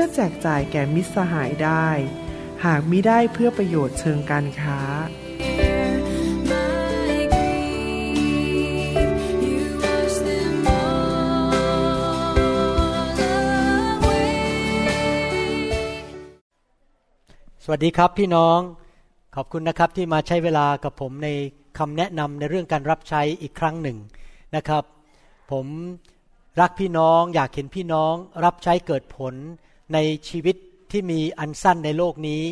พื่อแจกจ่ายแก่มิตรสหายได้ หากมิได้เพื่อประโยชน์เชิงการค้า สวัสดีครับพี่น้อง ขอบคุณนะครับที่มาใช้เวลากับผมในคำแนะนำในเรื่องการรับใช้อีกครั้งหนึ่งนะครับ ผมรักพี่น้องอยากเห็นพี่น้องรับใช้เกิดผล ในชีวิตที่มีอันสั้นในโลกนี้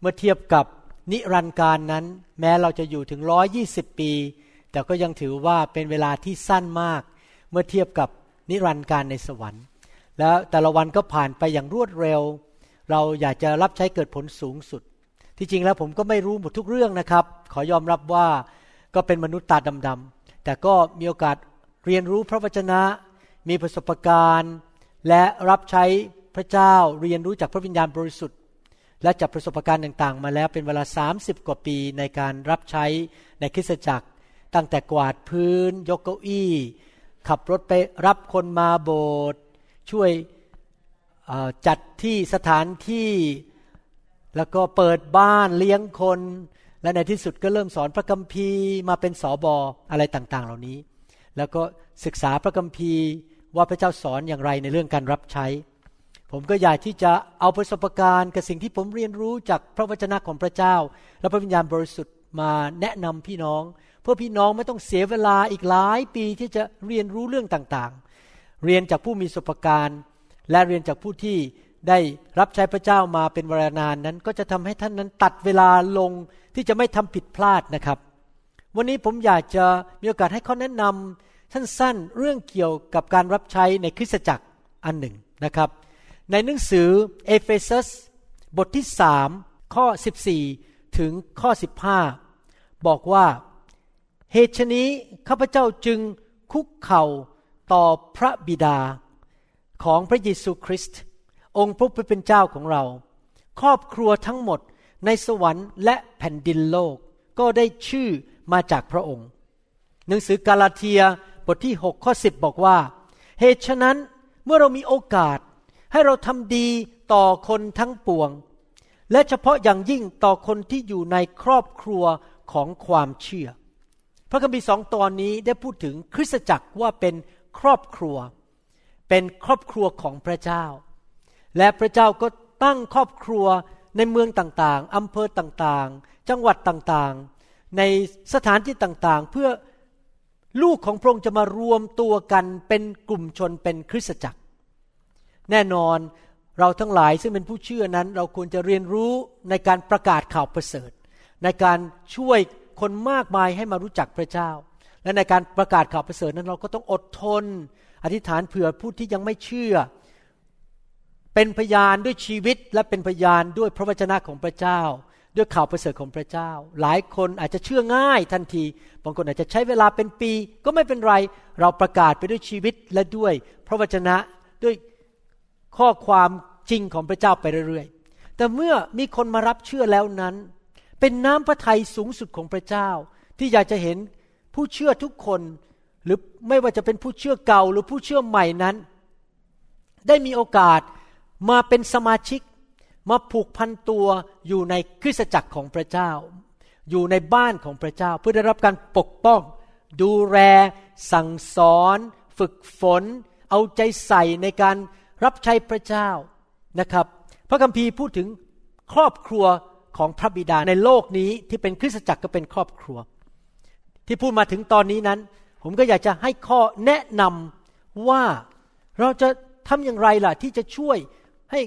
เมื่อเทียบกับนิรันดร์การนั้น แม้เราจะอยู่ถึง120ปี แต่ก็ยังถือว่าเป็นเวลาที่สั้นมาก เมื่อเทียบกับนิรันดร์การในสวรรค์ แล้วแต่ละวันก็ผ่านไปอย่างรวดเร็ว เราอยากจะรับใช้เกิดผลสูงสุด ที่จริงแล้วผมก็ไม่รู้หมดทุกเรื่องนะครับ ขอยอมรับว่าก็เป็นมนุษย์ตาดำๆแต่ก็มีโอกาสเรียนรู้พระวจนะ มีประสบการณ์ และรับใช้ พระเจ้าเรียนรู้จากพระวิญญาณบริสุทธิ์ และจากประสบการณ์ต่างๆ มาแล้วเป็นเวลา 30 กว่าปีในการรับใช้ในคริสตจักร ตั้งแต่กวาดพื้น ยกเก้าอี้ ขับรถไปรับคนมาโบสถ์ช่วยจัดที่สถานที่แล้วก็เปิดบ้านเลี้ยงคน และในที่สุดก็เริ่มสอนพระคัมภีร์มาเป็นสอบออะไรต่างๆ เหล่านี้ แล้วก็ศึกษาพระคัมภีร์ว่าพระเจ้าสอนอย่างไรในเรื่องการรับใช้ ผมก็อยากที่จะเอาประสบการณ์กับสิ่งที่ผมเรียนรู้จากพระวจนะของพระเจ้า และพระวิญญาณบริสุทธิ์มาแนะนำพี่น้อง เพื่อพี่น้องไม่ต้องเสียเวลาอีกหลายปีที่จะเรียนรู้เรื่องต่างๆ เรียนจากผู้มีประสบการณ์ และเรียนจากผู้ที่ได้รับใช้พระเจ้ามาเป็นเวลานานนั้น ก็จะทำให้ท่านนั้นตัดเวลาลงที่จะไม่ทำผิดพลาดนะครับ วันนี้ผมอยากจะมีโอกาสให้ข้อแนะนำสั้นๆเรื่องเกี่ยวกับการรับใช้ในคริสตจักรอันหนึ่งนะครับ ในหนังสือเอเฟซัสบทที่สามข้อ 14 ถึงข้อ 15 บอกว่า เหตุฉนี้ข้าพเจ้าจึงคุกเข่าต่อพระบิดาของพระเยซูคริสต์องค์พระผู้เป็นเจ้าของเรา ครอบครัวทั้งหมดในสวรรค์และแผ่นดินโลกก็ได้ชื่อมาจากพระองค์ หนังสือกาลาเทียบทที่ 6 ข้อ 10 บอกว่า เหตุฉะนั้นเมื่อเรามีโอกาส ให้เราทำดีต่อคนทั้งปวง และเฉพาะอย่างยิ่งต่อคนที่อยู่ในครอบครัวของความเชื่อ พระคัมภีร์สองตอนนี้ได้พูดถึงคริสตจักรว่าเป็นครอบครัว เป็นครอบครัวของพระเจ้า และพระเจ้าก็ตั้งครอบครัวในเมืองต่างๆ อำเภอต่างๆ จังหวัดต่างๆ ในสถานที่ต่างๆ เพื่อลูกของพระองค์จะมารวมตัวกันเป็นกลุ่มชนเป็นคริสตจักร แน่นอนเราทั้งหลายซึ่งเป็นผู้เชื่อนั้น เราควรจะเรียนรู้ในการประกาศข่าวประเสริฐ ในการช่วยคนมากมายให้มารู้จักพระเจ้า และในการประกาศข่าวประเสริฐนั้น เราก็ต้องอดทน อธิษฐานเผื่อผู้ที่ยังไม่เชื่อ เป็นพยานด้วยชีวิตและเป็นพยานด้วยพระวจนะของพระเจ้า ด้วยข่าวประเสริฐของพระเจ้า หลายคนอาจจะเชื่อง่ายทันที บางคนอาจจะใช้เวลาเป็นปี ก็ไม่เป็นไร เราประกาศไปด้วยชีวิตและด้วยพระวจนะด้วย ข้อความจริงของพระเจ้าไปเรื่อยๆ แต่เมื่อมีคนมารับเชื่อแล้วนั้น เป็นน้ำพระทัยสูงสุดของพระเจ้า ที่อยากจะเห็นผู้เชื่อทุกคน หรือไม่ว่าจะเป็นผู้เชื่อเก่าหรือผู้เชื่อใหม่นั้น ได้มีโอกาสมาเป็นสมาชิก มาผูกพันตัวอยู่ในคริสตจักรของพระเจ้า อยู่ในบ้านของพระเจ้า เพื่อได้รับการปกป้อง ดูแลสั่งสอน ฝึกฝน เอาใจใส่ในการ รับใช้พระเจ้านะครับ พระคัมภีร์พูดถึงครอบครัวของพระบิดาในโลกนี้ที่เป็นคริสตจักรก็เป็นครอบครัว ที่พูดมาถึงตอนนี้นั้น ผมก็อยากจะให้ข้อแนะนำว่าเราจะทำอย่างไรล่ะ ที่จะช่วยให้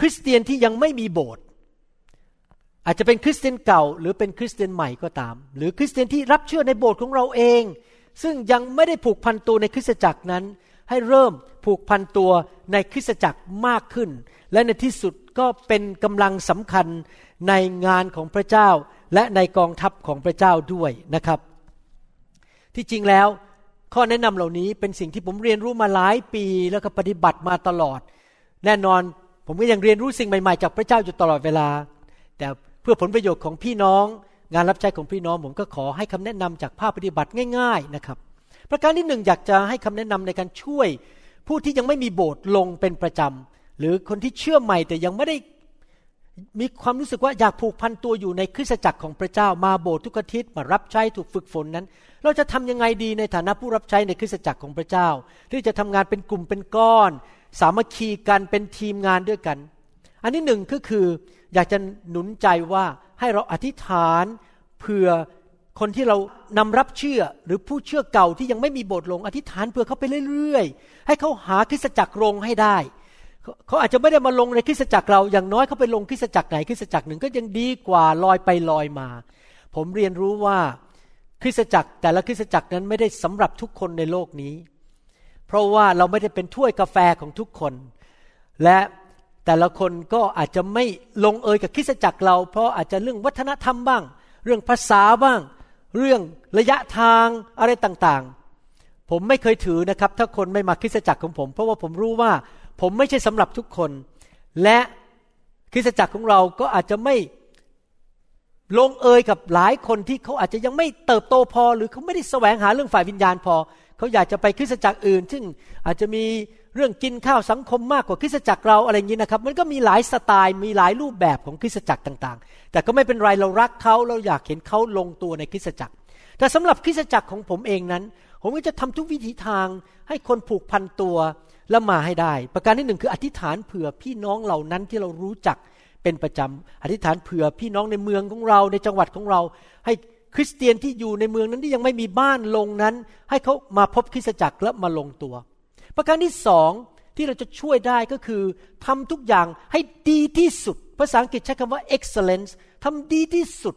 คริสเตียนที่ยังไม่มีโบสถ์อาจจะเป็นคริสเตียนเก่า หรือเป็นคริสเตียนใหม่ก็ตาม หรือคริสเตียนที่รับเชื่อในโบสถ์ของเราเอง ซึ่งยังไม่ได้ผูกพันตัวในคริสตจักรนั้น ให้เริ่มผูกพันตัวในคริสตจักรมากขึ้น และในที่สุดก็เป็นกำลังสำคัญในงานของพระเจ้าและในกองทัพของพระเจ้าด้วยนะครับ ที่จริงแล้วข้อแนะนำเหล่านี้เป็นสิ่งที่ผมเรียนรู้มาหลายปีแล้วก็ปฏิบัติมาตลอด แน่นอนผมก็ยังเรียนรู้สิ่งใหม่ๆ จากพระเจ้าอยู่ตลอดเวลา แต่เพื่อผลประโยชน์ของพี่น้อง งานรับใช้ของพี่น้อง ผมก็ขอให้คำแนะนำจากภาคปฏิบัติง่าย ๆนะครับ ประการที่หนึ่งอยากจะให้คำแนะนำในการช่วย ผู้ที่ยังไม่มีโบสถ์ลงเป็นประจำหรือคนที่เชื่อใหม่แต่ยังไม่ได้มีความรู้สึกว่าอยากผูกพันตัวอยู่ในคริสตจักรของพระเจ้ามาโบสถ์ทุกอาทิตย์มารับใช้ถูกฝึกฝนนั้น เราจะทำยังไงดีในฐานะผู้รับใช้ในคริสตจักรของพระเจ้า ที่จะทำงานเป็นกลุ่มเป็นก้อน สามัคคีกันเป็นทีมงานด้วยกัน อันที่หนึ่งก็คืออยากจะหนุนใจว่าให้เราอธิษฐานเผื่อ คนที่เรานำรับเชื่อหรือผู้เชื่อเก่าที่ยังไม่มีโบสถ์ลงอธิษฐานเผื่อเขาไปเรื่อยๆ ให้เขาหาคริสตจักรลงให้ได้เขาเขาอาจจะไม่ได้มาลงในคริสตจักรเราอย่างน้อยเขาไปลงคริสตจักรไหนคริสตจักรหนึ่งก็ยังดีกว่าลอยไปลอยมา ผมเรียนรู้ว่าคริสตจักรแต่ละคริสตจักรนั้นไม่ได้สำหรับทุกคนในโลกนี้ เพราะว่าเราไม่ได้เป็นถ้วยกาแฟของทุกคน และแต่ละคนก็อาจจะไม่ลงเอยกับคริสตจักรเรา เพราะอาจจะเรื่องวัฒนธรรมบ้าง เรื่องภาษาบ้าง เรื่องระยะทางอะไรต่างๆ ผมไม่เคยถือนะครับ ถ้าคนไม่มาคริสตจักรของผม เพราะว่าผมรู้ว่าผมไม่ใช่สำหรับทุกคน และคริสตจักรของเราก็อาจจะไม่ลงเอยกับหลายคนที่เขาอาจจะยังไม่เติบโตพอ หรือเขาไม่ได้แสวงหาเรื่องฝ่ายวิญญาณพอ เขาอยากจะไปคริสตจักรอื่น ซึ่งอาจจะมีเรื่องกินข้าวสังคมมากกว่าคริสตจักรเราอะไรอย่างนี้นะครับ มันก็มีหลายสไตล์มีหลายรูปแบบของคริสตจักรต่างๆ แต่ก็ไม่เป็นไรเรารักเขาเราอยากเห็นเขาลงตัวในคริสตจักร แต่สำหรับคริสตจักรของผมเองนั้น ผมก็จะทำทุกวิถีทางให้คนผูกพันตัวและมาให้ได้ ประการที่หนึ่งคืออธิษฐานเผื่อพี่น้องเหล่านั้นที่เรารู้จักเป็นประจำอธิษฐานเผื่อพี่น้องในเมืองของเราในจังหวัดของเราให้ คริสเตียนที่อยู่ในเมืองนั้นที่ยังไม่มีบ้านลงนั้น ให้เขามาพบคริสตจักรและมาลงตัว ประการที่สองที่เราจะช่วยได้ก็คือทำทุกอย่างให้ดีที่สุด ภาษาอังกฤษใช้คำว่า excellence ทำดีที่สุด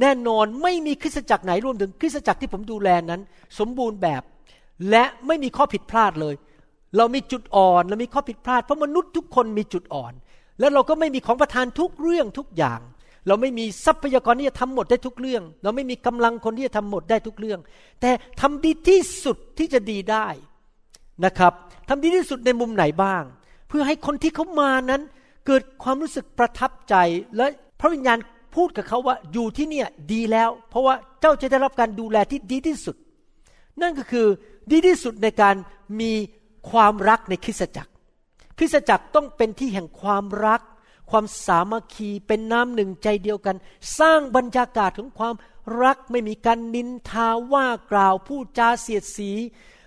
แน่นอนไม่มีคริสตจักรไหนรวมถึงคริสตจักรที่ผมดูแลนั้น สมบูรณ์แบบ และไม่มีข้อผิดพลาดเลย เรามีจุดอ่อน เรามีข้อผิดพลาดเพราะมนุษย์ทุกคนมีจุดอ่อน แล้วเราก็ไม่มีของประทานทุกเรื่องทุกอย่าง เราไม่มีทรัพยากรที่จะทำหมดได้ทุกเรื่อง เราไม่มีกำลังคนที่จะทำหมดได้ทุกเรื่อง แต่ทำดีที่สุดที่จะดีได้นะครับทำดีที่สุดในมุมไหนบ้าง เพื่อให้คนที่เขามานั้น เกิดความรู้สึกประทับใจ และพระวิญญาณพูดกับเขาว่าอยู่ที่เนี่ยดีแล้ว เพราะว่าเจ้าจะได้รับการดูแลที่ดีที่สุด นั่นก็คือดีที่สุดในการมีความรักในคริสตจักร คริสตจักรต้องเป็นที่แห่งความรัก ความสามัคคีเป็นน้ำหนึ่งใจเดียวกัน สร้างบรรยากาศของความรักไม่มีการนินทาว่ากล่าวพูดจาเสียดสี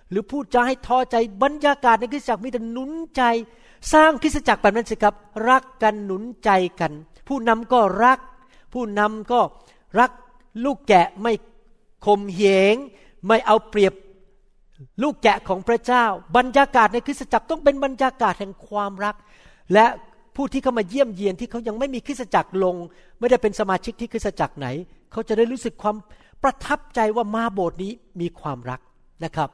หรือพูดจาให้ท้อใจบรรยากาศในคริสตจักรมีแต่หนุนใจ สร้างคริสตจักรแบบนั้นสิครับ รักกันหนุนใจกัน ผู้นำก็รัก ผู้นำก็รักลูกแกะไม่ข่มเหงไม่เอาเปรียบลูกแกะของพระเจ้า บรรยากาศในคริสตจักรต้องเป็นบรรยากาศแห่งความรัก และ ผู้ที่เข้ามาเยี่ยมเยียนที่เขายังไม่มีคริสตจักรลง ไม่ได้เป็นสมาชิกที่คริสตจักรไหน เขาจะได้รู้สึกความประทับใจว่ามาโบสถ์นี้มีความรักนะครับ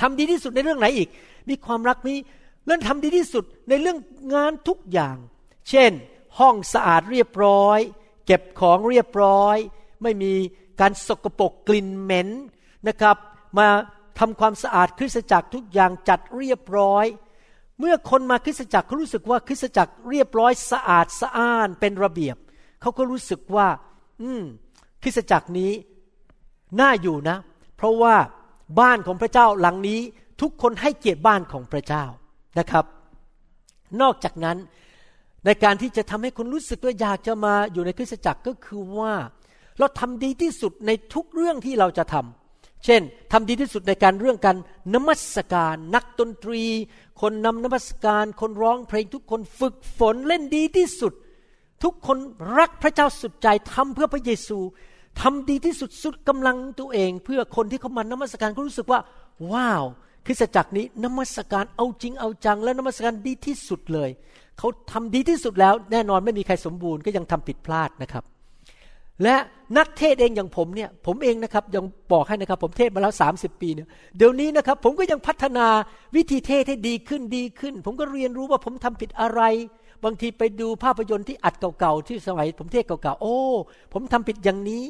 ทำดีที่สุดในเรื่องไหนอีก มีความรักนี้เรื่องทำดีที่สุดในเรื่องงานทุกอย่าง เช่น ห้องสะอาดเรียบร้อย เก็บของเรียบร้อย ไม่มีการสกปรกกลิ่นเหม็นนะครับ มาทำความสะอาดคริสตจักรทุกอย่างจัดเรียบร้อย เมื่อคนมาคริสตจักรเขารู้สึกว่าคริสตจักรเรียบร้อยสะอาดสะอ้านเป็นระเบียบ เขาก็รู้สึกว่า อืมคริสตจักรนี้น่าอยู่นะ เพราะว่าบ้านของพระเจ้าหลังนี้ทุกคนให้เกียรติบ้านของพระเจ้านะครับ นอกจากนั้นในการที่จะทำให้คนรู้สึกว่าอยากจะมาอยู่ในคริสตจักรก็คือว่า เราทำดีที่สุดในทุกเรื่องที่เราจะทำ เช่นทำดีที่สุดในการเรื่องการนมัสการ นักดนตรี คนนำนมัสการ คนร้องเพลงทุกคนฝึกฝนเล่นดีที่สุด ทุกคนรักพระเจ้าสุดใจทำเพื่อพระเยซูทำดีที่สุดสุดกำลังตัวเอง เพื่อคนที่เขามานมัสการเขารู้สึกว่า ว้าวคริสตจักรนี้นมัสการเอาจริงเอาจัง และนมัสการดีที่สุดเลย เขาทำดีที่สุดแล้ว แน่นอนไม่มีใครสมบูรณ์ก็ยังทำผิดพลาดนะครับ และนักเทศเองอย่างผมเนี่ยผมเองนะครับยังบอกให้นะครับ ผมเทศมาแล้ว 30 ปีเนี่ยเดี๋ยวนี้นะครับผมก็ยังพัฒนาวิธีเทศให้ดีขึ้นดีขึ้น ผมก็เรียนรู้ว่าผมทำผิดอะไร บางทีไปดูภาพยนตร์ที่อัดเก่าๆที่สมัย ผมเทศเก่าๆโอ้ ผมทำผิดอย่างนี้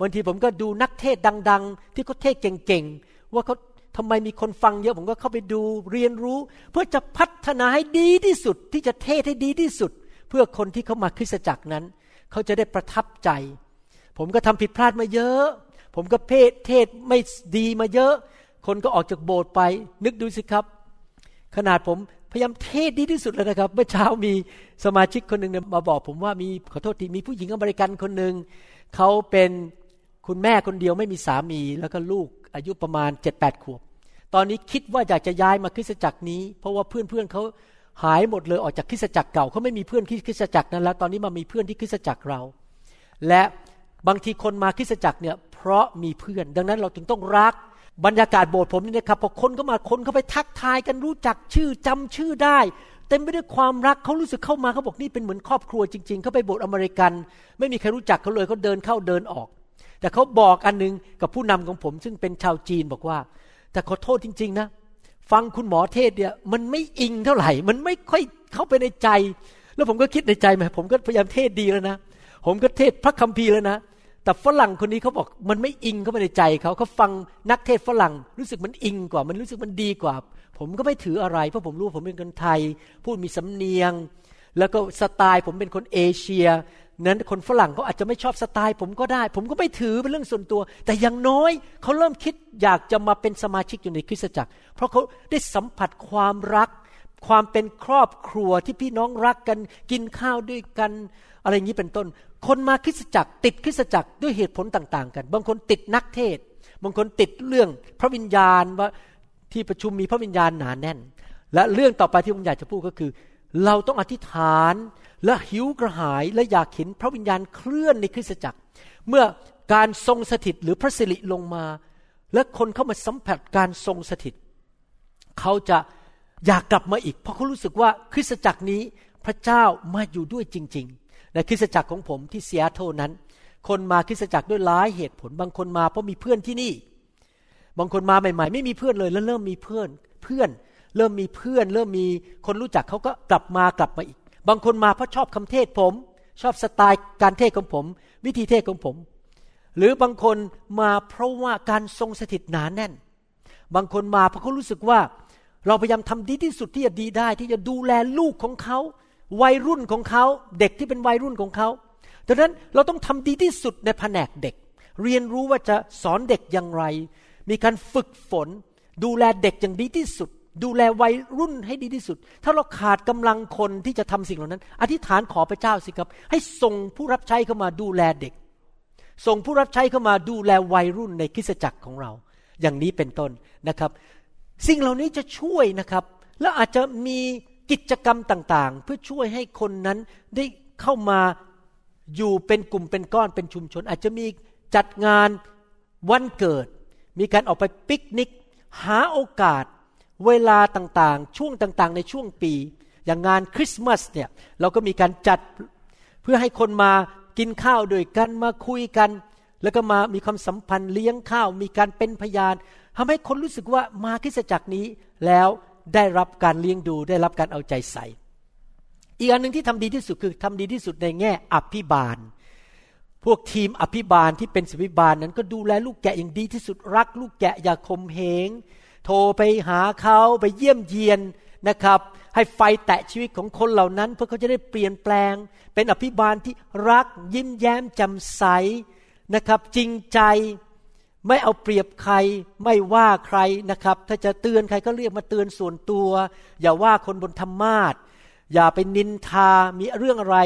บางทีผมก็ดูนักเทศดัง ๆ ที่เขาเทศเก่งๆว่าเขาทำไมมีคนฟังเยอะผมก็เข้าไปดูเรียนรู้ เพื่อจะพัฒนาให้ดีที่สุด ที่จะเทศให้ดีที่สุด เพื่อคนที่เขามาคริสตจักรนั้น เขาจะได้ประทับใจ ผมก็ทำผิดพลาดมาเยอะ ผมก็เพศเทศไม่ดีมาเยอะ คนก็ออกจากโบสถ์ไป นึกดูสิครับ ขนาดผมพยายามเทศดีที่สุดแล้วนะครับ เมื่อเช้ามีสมาชิกคนหนึ่งมาบอกผมว่ามีขอโทษทีมีผู้หญิงอเมริกันคนหนึ่งเขาเป็นคุณแม่คนเดียวไม่มีสามีแล้วก็ลูกอายุประมาณเจ็ดแปดขวบ ตอนนี้คิดว่าอยากจะย้ายมาคริสตจักรนี้ เพราะว่าเพื่อนเพื่อนเขาหายหมดเลยออกจากคริสตจักรเก่าเขาไม่มีเพื่อนที่คริสตจักรนั้นแล้ว ตอนนี้มามีเพื่อนที่คริสตจักรเรา และ บางทีคนมาคริสตจักรเนี่ยเพราะมีเพื่อน ดังนั้นเราถึงต้องรักบรรยากาศโบสถ์ผมนี่นะครับพอคนก็มาคนเข้าไปทักทายกันรู้จักชื่อจำชื่อได้ เต็มไปด้วยความรักเขารู้สึกเข้ามาเขาบอกนี่เป็นเหมือนครอบครัวจริงๆเขาไปโบสถ์อเมริกัน ไม่มีใครรู้จักเขาเลยเขาเดินเข้าเดินออก แต่เขาบอกอันหนึงกับผู้นำของผม ซึ่งเป็นชาวจีนบอกว่า แต่ขอโทษจริง ๆนะ ฟังคุณหมอเทศเนี่ยมันไม่อิงเท่าไหร่ มันไม่ค่อยเข้าไปในใจ แล้วผมก็คิดในใจไหมผมก็พยายามเทศดีแล้วนะผมก็เทศพระคัมภีร์แล้วนะ แต่ฝรั่งคนนี้เขาบอกมันไม่อิงเข้าไปในใจเขาเขาฟังนักเทศฝรั่งรู้สึกมันอิงกว่า มันรู้สึกมันดีกว่า ผมก็ไม่ถืออะไร เพราะผมรู้ผมเป็นคนไทย พูดมีสำเนียง แล้วก็สไตล์ผมเป็นคนเอเชีย นั้นคนฝรั่งเขาอาจจะไม่ชอบสไตล์ ผมก็ได้ ผมก็ไม่ถือเป็นเรื่องส่วนตัว แต่อย่างน้อยเขาเริ่มคิดอยากจะมาเป็นสมาชิกอยู่ในคริสตจักร เพราะเขาได้สัมผัสความรัก ความเป็นครอบครัวที่พี่น้องรักกัน กินข้าวด้วยกัน อะไรอย่างนี้เป็นต้น คนมาคริสตจักร ติดคริสตจักรด้วยเหตุผลต่าง ๆ กัน บางคนติดนักเทศ บางคนติดเรื่องพระวิญญาณว่าที่ประชุมมีพระวิญญาณหนาแน่น และเรื่องต่อไปที่ผมอยากจะพูดก็คือ เราต้องอธิษฐานและหิวกระหายและอยากเห็นพระวิญญาณเคลื่อนในคริสตจักร เมื่อการทรงสถิตหรือพระสิริลงมา และคนเข้ามาสัมผัสการทรงสถิต เขาจะอยากกลับมาอีก เพราะเขารู้สึกว่าคริสตจักรนี้พระเจ้ามาอยู่ด้วยจริงๆ ในคริสตจักรของผมที่เซียโตรนั้น คนมาคริสตจักรด้วยหลายเหตุผล บางคนมาเพราะมีเพื่อนที่นี่ บางคนมาใหม่ ๆ ไม่มีเพื่อนเลยแล้วเริ่มมีเพื่อนเพื่อน เริ่มมีเพื่อน เริ่มมีคนรู้จักเขาก็กลับมากลับมาอีก บางคนมาเพราะชอบคำเทศผม ชอบสไตล์การเทศของผม วิธีเทศของผม หรือบางคนมาเพราะว่าการทรงสถิตหนาแน่น บางคนมาเพราะเขารู้สึกว่าเราพยายามทำดีที่สุดที่จะดีได้ ที่จะดูแลลูกของเขา วัยรุ่นของเขาเด็กที่เป็นวัยรุ่นของเขาดังนั้นเราต้องทำดีที่สุดในแผนกเด็ก เรียนรู้ว่าจะสอนเด็กอย่างไร มีการฝึกฝน ดูแลเด็กอย่างดีที่สุด ดูแลวัยรุ่นให้ดีที่สุด ถ้าเราขาดกำลังคนที่จะทำสิ่งเหล่านั้น อธิษฐานขอพระเจ้าสิครับ ให้ส่งผู้รับใช้เข้ามาดูแลเด็ก ส่งผู้รับใช้เข้ามาดูแลวัยรุ่นในคริสตจักรของเรา อย่างนี้เป็นต้นนะครับ สิ่งเหล่านี้จะช่วยนะครับ แล้วอาจจะมี กิจกรรมต่างๆ เพื่อช่วยให้คนนั้นได้เข้ามาอยู่เป็นกลุ่มเป็นก้อนเป็นชุมชน อาจจะมีจัดงานวันเกิด มีการออกไปปิกนิก หาโอกาส เวลาต่างๆ ช่วงต่างๆ ในช่วงปี อย่างงานคริสต์มาสเนี่ยเราก็มีการจัดเพื่อให้คนมากินข้าวด้วยกันมาคุยกัน แล้วก็มามีความสัมพันธ์เลี้ยงข้าว มีการเป็นพยานทำให้คนรู้สึกว่ามาคริสตจักรนี้แล้ว ได้รับการเลี้ยงดูได้รับการเอาใจใส่ อีกอันหนึ่งที่ทำดีที่สุดคือทำดีที่สุดในแง่อภิบาล พวกทีมอภิบาลที่เป็นศิบิบาลนั้นก็ดูแลลูกแกะอย่างดีที่สุดรัก ลูกแกะอย่าคมเหงโทรไปหาเขาไปเยี่ยมเยียนนะครับ ให้ไฟแตะชีวิตของคนเหล่านั้น เพื่อเขาจะได้เปลี่ยนแปลง เป็นอภิบาลที่รักยิ้มแย้มแจ่มใสนะครับ จริงใจ ไม่เอาเปรียบใครไม่ว่าใครนะครับ ถ้าจะเตือนใครก็เรียกมาเตือนส่วนตัว อย่าว่าคนบนธรรมาทอย่าไปนินทามีเรื่องอะไร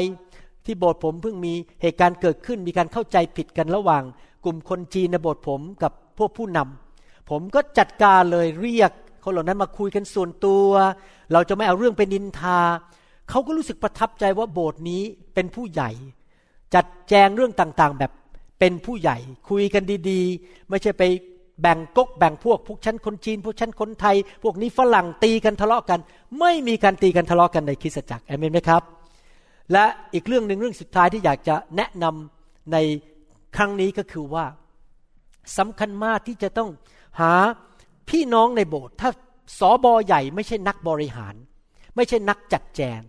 ที่โบสถ์ผมเพิ่งมีเหตุการณ์เกิดขึ้นมีการเข้าใจผิดกันระหว่าง กลุ่มคนจีนในโบสถ์ผมกับพวกผู้นำผมก็จัดการเลยเรียก คนเหล่านั้นมาคุยกันส่วนตัว เราจะไม่เอาเรื่องไปนินทาเขาก็รู้สึกประทับใจว่าโบสถ์นี้เป็นผู้ใหญ่ จัดแจงเรื่องต่างๆ แบบ เป็นผู้ใหญ่ คุยกันดีๆ ไม่ใช่ไปแบ่งกกแบ่งพวกพวกฉันคนจีน พวกฉันคนไทย พวกนี้ฝรั่งตีกันทะเลาะกัน ไม่มีการตีกันทะเลาะกันในคริสตจักรเอเมนไหมครับ และอีกเรื่องหนึ่งเรื่องสุดท้ายที่อยากจะแนะนำในครั้งนี้ก็คือว่าสำคัญมากที่จะต้องหาพี่น้องในโบสถ์ถ้าสอบอใหญ่ไม่ใช่นักบริหาร ไม่ใช่นักจัดแจง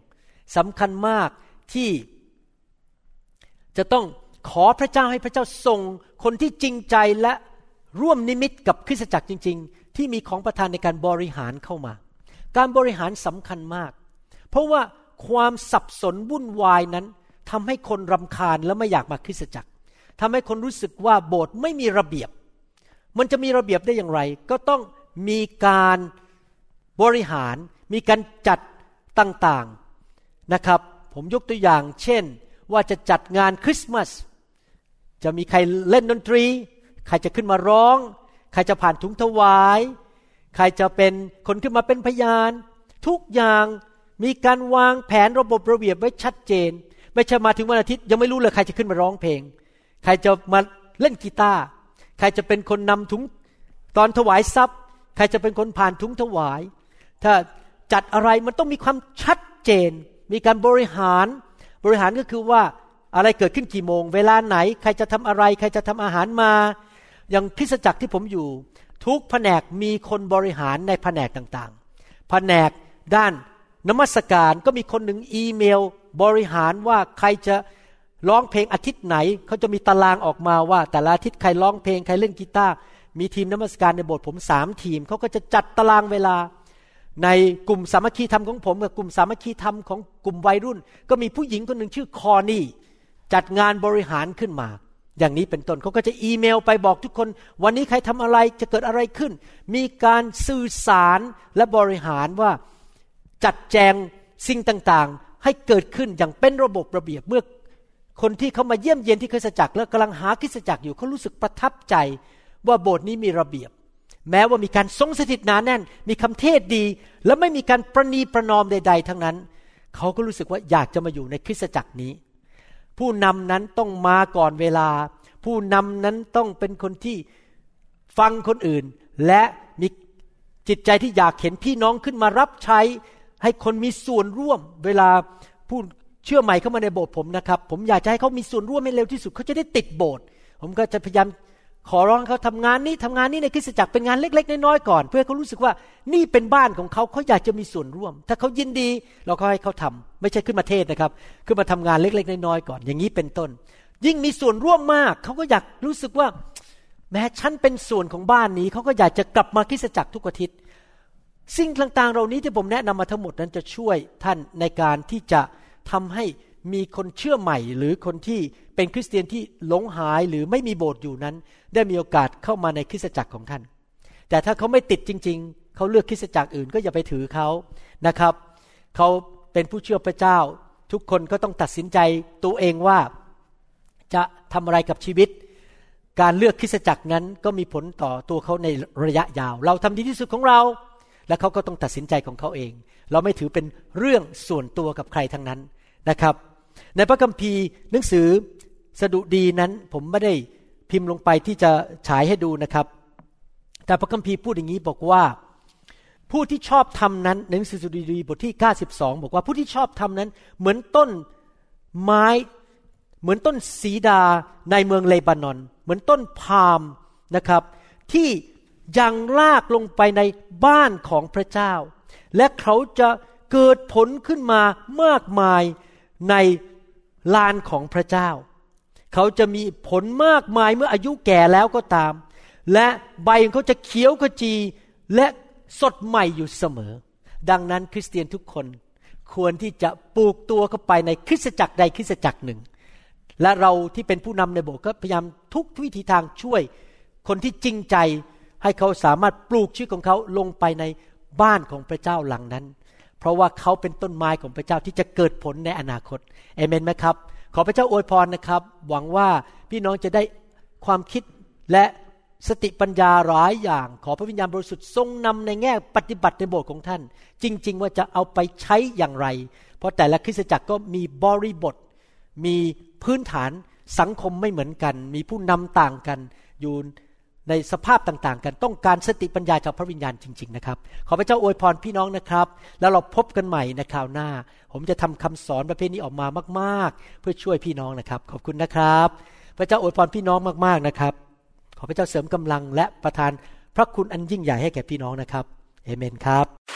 สำคัญมากที่จะต้อง ขอพระเจ้าให้พระเจ้าส่งคนที่จริงใจและร่วมนิมิตกับคริสตจักรจริง ๆ ที่มีของประทานในการบริหารเข้ามา การบริหารสำคัญมาก เพราะว่าความสับสนวุ่นวายนั้นทำให้คนรำคาญและไม่อยากมาคริสตจักรทำให้คนรู้สึกว่าโบสถ์ไม่มีระเบียบ มันจะมีระเบียบได้อย่างไร ก็ต้องมีการบริหาร มีการจัดต่างๆนะครับ ผมยกตัวอย่าง เช่น ว่าจะจัดงานคริสต์มาส จะมีใครเล่นดนตรี ใครจะขึ้นมาร้อง ใครจะผ่านถุงถวาย ใครจะเป็นคนขึ้นมาเป็นพยาน ทุกอย่างมีการวางแผนระบบระเบียบไว้ชัดเจน ไม่ใช่มาถึงวันอาทิตย์ยังไม่รู้เลยใครจะขึ้นมาร้องเพลง ใครจะมาเล่นกีตาร์ใครจะเป็นคนนำถุงตอนถวายทรัพย์ ใครจะเป็นคนผ่านถุงถวาย ถ้าจัดอะไรมันต้องมีความชัดเจน มีการบริหารบริหารก็คือว่า อะไรเกิดขึ้นกี่โมง เวลาไหน ใครจะทำอะไร ใครจะทำอาหารมา อย่างคริสตจักรที่ผมอยู่ ทุกแผนกมีคนบริหารในแผนกต่างๆ แผนกด้านนมัสการก็มีคนหนึ่งอีเมลบริหารว่าใครจะร้องเพลงอาทิตย์ไหน เขาจะมีตารางออกมาว่า แต่ละอาทิตย์ใครร้องเพลงใครเล่นกีตาร์มีทีมนมัสการในโบสถ์ผมสามทีมเขาก็จะจัดตารางเวลา ในกลุ่มสามัคคีธรรมของผมกับกลุ่มสามัคคีธรรมของกลุ่มวัยรุ่น ก็มีผู้หญิงคนหนึ่งชื่อคอนี่ จัดงานบริหารขึ้นมา อย่างนี้เป็นต้นเขาก็จะอีเมลไปบอกทุกคน วันนี้ใครทำอะไรจะเกิดอะไรขึ้น มีการสื่อสารและบริหารว่าจัดแจงสิ่งต่างๆ ให้เกิดขึ้นอย่างเป็นระบบระเบียบเมื่อคนที่เขามาเยี่ยมเยียนที่คริสตจักรแล้วกำลังหาคริสตจักรอยู่เขารู้สึกประทับใจว่าโบสถ์นี้มีระเบียบ แม้ว่ามีการทรงสถิตหนาแน่น มีคำเทศดี และไม่มีการประนีประนอมใด ๆ ทั้งนั้น เขาก็รู้สึกว่าอยากจะมาอยู่ในคริสตจักรนี้ ผู้นำนั้นต้องมาก่อนเวลา ผู้นำนั้นต้องเป็นคนที่ฟังคนอื่น และมีจิตใจที่อยากเห็นพี่น้องขึ้นมารับใช้ ให้คนมีส่วนร่วม เวลาผู้เชื่อใหม่เข้ามาในโบสถ์ผมนะครับ ผมอยากจะให้เขามีส่วนร่วมให้เร็วที่สุดเขาจะได้ติดโบสถ์ผมก็จะพยายาม ขอร้องเขาทำงานนี้ทำงานนี้ในคริสตจักรเป็นงานเล็ก ๆ น้อยๆก่อน เพื่อเขารู้สึกว่านี่เป็นบ้านของเขาเขาอยากจะมีส่วนร่วม ถ้าเขายินดีเราก็ให้เขาทำไม่ใช่ขึ้นมาเทศนะครับขึ้นมาทำงานเล็ก ๆ น้อยๆก่อน อย่างนี้เป็นต้น ยิ่งมีส่วนร่วมมากเขาก็อยากรู้สึกว่า แม้ฉันเป็นส่วนของบ้านนี้เขาก็อยากจะกลับมาคริสตจักรทุกอาทิตย์สิ่งต่างๆ เหล่านี้ที่ผมแนะนำมาทั้งหมดนั้นจะช่วยท่านในการที่จะทำให้ มีคนเชื่อใหม่หรือคนที่เป็นคริสเตียนที่หลงหายหรือไม่มีโบสถ์อยู่นั้น ได้มีโอกาสเข้ามาในคริสตจักรของท่าน แต่ถ้าเขาไม่ติดจริง ๆ เขาเลือกคริสตจักรอื่นก็อย่าไปถือเขานะครับ เขาเป็นผู้เชื่อพระเจ้า ทุกคนก็ต้องตัดสินใจตัวเองว่าจะทำอะไรกับชีวิต การเลือกคริสตจักรนั้นก็มีผลต่อตัวเขาในระยะยาว เราทำดีที่สุดของเรา และเขาก็ต้องตัดสินใจของเขาเอง เราไม่ถือเป็นเรื่องส่วนตัวกับใครทั้งนั้นนะครับ ในพระคัมภีร์หนังสือสดุดีนั้นผมไม่ได้พิมพ์ลงไปที่จะฉายให้ดูนะครับ แต่พระคัมภีร์พูดอย่างนี้บอกว่า ผู้ที่ชอบทำนั้นในหนังสือสดุดีบทที่ 92 บอกว่าผู้ที่ชอบทำนั้น เหมือนต้นไม้เหมือนต้นสีดาในเมืองเลบานอน เหมือนต้นพาล์มนะครับ ที่ยังลากลงไปในบ้านของพระเจ้า และเขาจะเกิดผลขึ้นมามากมาย ในลานของพระเจ้า เขาจะมีผลมากมายเมื่ออายุแก่แล้วก็ตาม และใบของเขาจะเขียวขจีและสดใหม่อยู่เสมอ ดังนั้นคริสเตียนทุกคนควรที่จะปลูกตัวเข้าไปในคริสตจักรใดคริสตจักรหนึ่ง และเราที่เป็นผู้นำในโบสถ์ก็พยายามทุกวิธีทางช่วย คนที่จริงใจให้เขาสามารถปลูกชีวิตของเขาลงไปในบ้านของพระเจ้าหลังนั้น เพราะว่าเขาเป็นต้นไม้ของพระเจ้าที่จะเกิดผลในอนาคตเอเมนไหมครับ ขอพระเจ้าอวยพรนะครับ หวังว่าพี่น้องจะได้ความคิดและสติปัญญาหลายอย่าง ขอพระวิญญาณบริสุทธิ์ทรงนำในแง่ปฏิบัติในโบสถ์ของท่าน จริง ๆ ว่าจะเอาไปใช้อย่างไร เพราะแต่ละคริสตจักรก็มีบริบท มีพื้นฐานสังคมไม่เหมือนกัน มีผู้นำต่างกันอยู่ ในสภาพต่างๆ กันต้องการสติปัญญาจากพระวิญญาณจริง ๆ นะครับ ขอพระเจ้าอวยพรพี่น้องนะครับ แล้วเราพบกันใหม่ในคราวหน้า ผมจะทำคำสอนประเภทนี้ออกมามากๆ เพื่อช่วยพี่น้องนะครับ ขอบคุณนะครับ พระเจ้าอวยพรพี่น้องมากๆนะครับ ขอพระเจ้าเสริมกำลังและประทานพระคุณอันยิ่งใหญ่ให้แก่พี่น้องนะครับเอเมนครับ